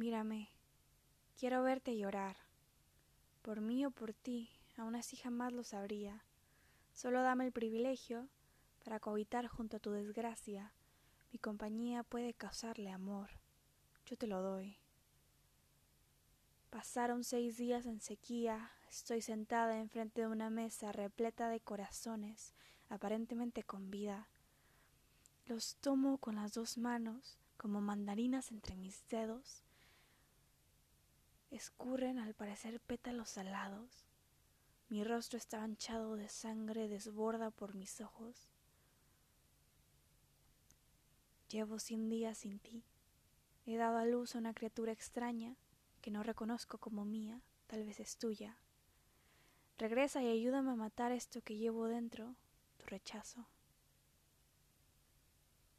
Mírame, quiero verte llorar. Por mí o por ti, aún así jamás lo sabría. Solo dame el privilegio para cohabitar junto a tu desgracia. Mi compañía puede causarle amor. Yo te lo doy. Pasaron seis días en sequía. Estoy sentada enfrente de una mesa repleta de corazones, aparentemente con vida. Los tomo con las dos manos, como mandarinas entre mis dedos. Escurren al parecer pétalos salados. Mi rostro está manchado de sangre, desborda por mis ojos. Llevo cien días sin ti. He dado a luz a una criatura extraña que no reconozco como mía, tal vez es tuya. Regresa y ayúdame a matar esto que llevo dentro, tu rechazo.